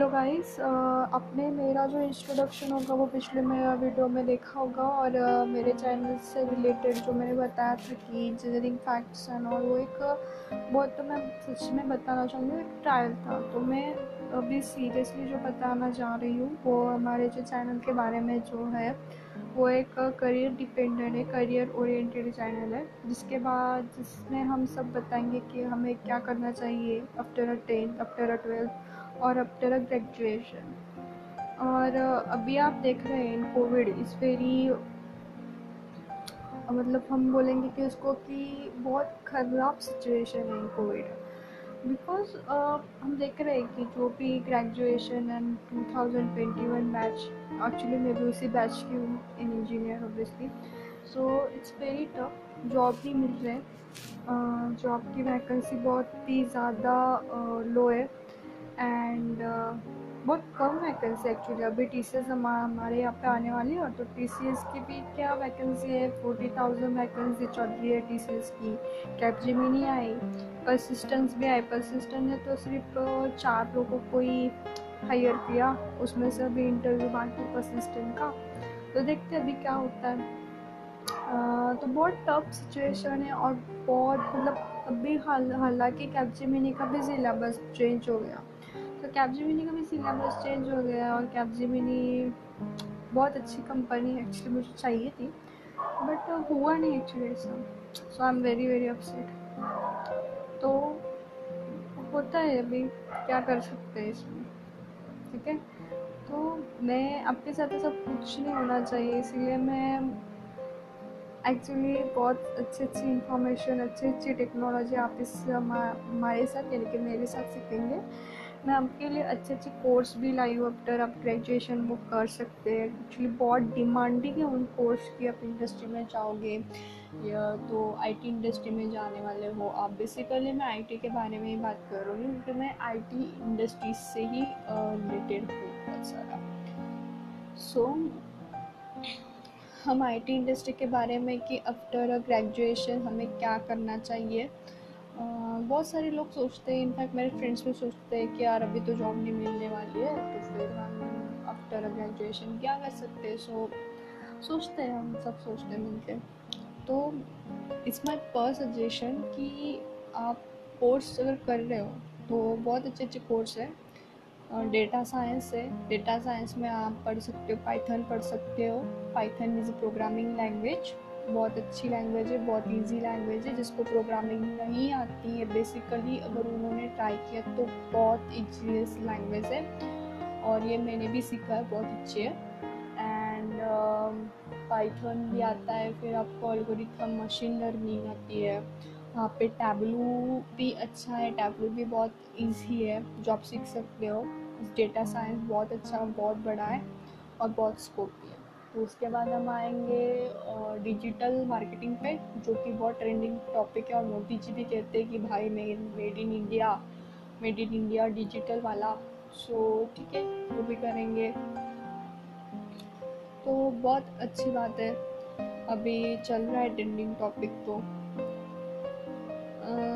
Hello guys आपने मेरा जो इंट्रोडक्शन होगा वो पिछले मेरा वीडियो में देखा होगा और uh, मेरे चैनल से रिलेटेड जो मैंने बताया था कि इंजीनियरिंग फैक्ट्स एंड और वो एक बहुत तो मैं सच में बताना चाहूँगी एक ट्रायल था। तो मैं अभी सीरियसली जो बताना चाह रही हूँ वो हमारे जो चैनल के बारे में जो है वो एक करियर डिपेंडेंट है करियर ओरिएंटेड चैनल है जिसके बाद जिसमें हम सब बताएँगे कि हमें क्या करना चाहिए after a tenth after a twelfth और आफ्टर अ ग्रेजुएशन और अभी आप देख रहे हैं कोविड इस वेरी मतलब हम बोलेंगे कि उसको कि बहुत ख़राब सिचुएशन है कोविड बिकॉज़ uh, हम देख रहे हैं कि जो भी ग्रेजुएशन एंड 2021 बैच एक्चुअली मैं भी उसी बैच की हूँ in engineer obviously so it's very tough job नहीं मिल रहे. जॉब की वैकेंसी बहुत ही ज़्यादा लो है. एंड uh, बहुत कम वैकेंसी एक्चुअली अभी टी सी एस हमारे यहाँ पे आने वाली है और तो टी सी एस की भी क्या वैकेंसी है? फोर्टी थाउज़ेंड वैकेंसी चल रही है टी सी एस की. कैप जी में नहीं आई परसिस्टेंस भी आई. परसिस्टेंस ने तो सिर्फ़ चार लोगों को ही हायर किया. उसमें से अभी इंटरव्यू बाकी परसिस्टेंट का. तो देखते अभी क्या होता है. तो बहुत टफ सिचुएशन है और बहुत मतलब अभी हाल हालाँकि कैप्जेमिनी का भी सिलेबस चेंज हो गया. तो कैपजिमिनी का भी सिलेबस चेंज हो। गया और कैपजिमिनी बहुत अच्छी कंपनी है एक्चुअली मुझे चाहिए थी बट हुआ नहीं एक्चुअली ऐसा। So I am very very upset तो होता है अभी क्या कर सकते हैं इसमें? ठीक है? तो मैं आपके साथ ऐसा कुछ नहीं होना चाहिए इसलिए मैं एक्चुअली बहुत अच्छी अच्छी इंफॉर्मेशन अच्छी अच्छी टेक्नोलॉजी आप इस हमारे साथ यानी कि मेरे साथ सीखेंगे। मैं आपके लिए अच्छे अच्छे कोर्स भी लाई हूँ आफ्टर आप ग्रेजुएशन वो कर सकते हैं। एक्चुअली बहुत डिमांडिंग है उन कोर्स की, आप इंडस्ट्री में जाओगे या तो आईटी इंडस्ट्री में जाने वाले हो। आप बेसिकली मैं आईटी के बारे में ही बात कर रही हूँ, क्योंकि मैं आईटी इंडस्ट्री से ही रिलेटेड हूँ बहुत सारा सो हम आईटी इंडस्ट्री के बारे में कि आफ्टर ग्रेजुएशन हमें क्या करना चाहिए? बहुत सारे लोग सोचते हैं इनफैक्ट मेरे फ्रेंड्स भी सोचते हैं कि यार अभी तो जॉब नहीं मिलने वाली है तो फिर हम आफ्टर ग्रेजुएशन क्या कर सकते हैं? सो सोचते हैं हम, सब सोचते हैं मिलके। तो इट्स माई पर सजेशन कि आप कोर्स अगर कर रहे हो तो बहुत अच्छे अच्छे कोर्स है। डेटा साइंस है। डेटा साइंस में आप पढ़ सकते हो पाइथन पढ़ सकते हो। पाइथन इज़ प्रोग्रामिंग लैंग्वेज बहुत अच्छी लैंग्वेज है बहुत इजी लैंग्वेज है जिसको प्रोग्रामिंग नहीं आती है। बेसिकली अगर उन्होंने ट्राई किया तो बहुत ईजीएस लैंग्वेज है। और ये मैंने भी सीखा है बहुत अच्छी है। एंड पाइथन um, भी आता है फिर आपको एल्गोरिथम मशीन लर्निंग आती है। वहाँ पे टैबलू भी अच्छा है टैबलू भी बहुत इजी है जो आप सीख सकते हो। डेटा साइंस बहुत अच्छा बहुत बड़ा है और बहुत स्कोप भी है। तो उसके बाद हम आएँगे डिजिटल मार्केटिंग पे जो कि बहुत ट्रेंडिंग टॉपिक है और मोदी जी भी कहते हैं कि भाई made in India made in India digital वाला। सो ठीक है वो भी करेंगे। तो बहुत अच्छी बात है। अभी चल रहा है ट्रेंडिंग टॉपिक तो।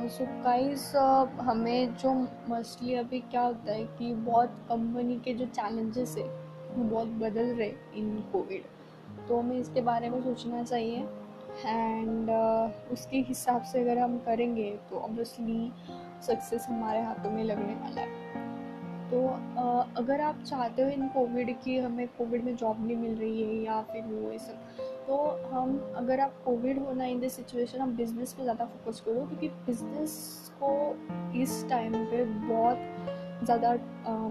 सो uh, गाइस uh, हमें जो मस्टली अभी क्या होता है कि बहुत कंपनी के जो चैलेंजेस है बहुत बदल रहे इन कोविड तो हमें इसके बारे में सोचना चाहिए. एंड uh, उसके हिसाब से अगर हम करेंगे तो ऑब्वियसली सक्सेस हमारे हाथों में लगने वाला है. तो uh, अगर आप चाहते हो इन कोविड की हमें कोविड में जॉब नहीं मिल रही है या फिर वो ये सब तो हम अगर आप कोविड होना इन दिस सिचुएशन आप बिज़नेस पे ज़्यादा फोकस करो क्योंकि बिज़नेस को इस टाइम पे बहुत ज़्यादा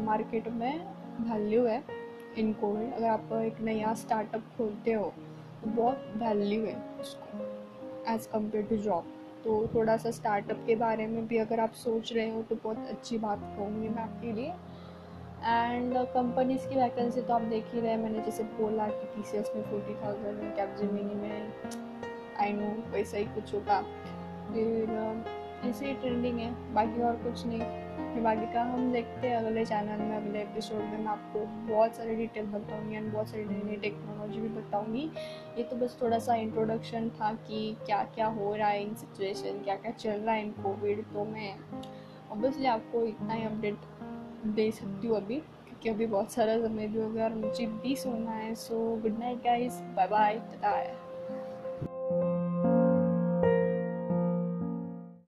मार्केट uh, में वैल्यू है. इन कोविड अगर आप एक नया स्टार्टअप खोलते हो तो बहुत वैल्यू है उसको एज़ कंपेयर टू जॉब तो थोड़ा सा स्टार्टअप के बारे में भी अगर आप सोच रहे हो तो बहुत अच्छी बात कहूँगी मैं आपके लिए। एंड कंपनीज़ की वैकेंसी तो आप देख ही रहे मैंने जैसे बोला कि टी सी एस में फोर्टी थाउज़ेंड है कैपजेमिनी में आई नो वैसा ही कुछ होगा। फिर ऐसे ही ट्रेंडिंग है, बाकी और कुछ नहीं। बाकी का हम देखते हैं अगले चैनल में, अगले एपिसोड में मैं आपको बहुत सारी डिटेल बताऊँगी एंड बहुत सारी नई नई टेक्नोलॉजी भी बताऊँगी। ये तो बस थोड़ा सा इंट्रोडक्शन था कि क्या क्या हो रहा है इन सिचुएशन क्या क्या चल रहा है इन कोविड तो मैं ऑब्वियसली आपको इतना ही अपडेट दे सकती हूँ अभी, क्योंकि अभी बहुत सारा समय भी हो गया और मुझे भी सोना है। So good night guys bye bye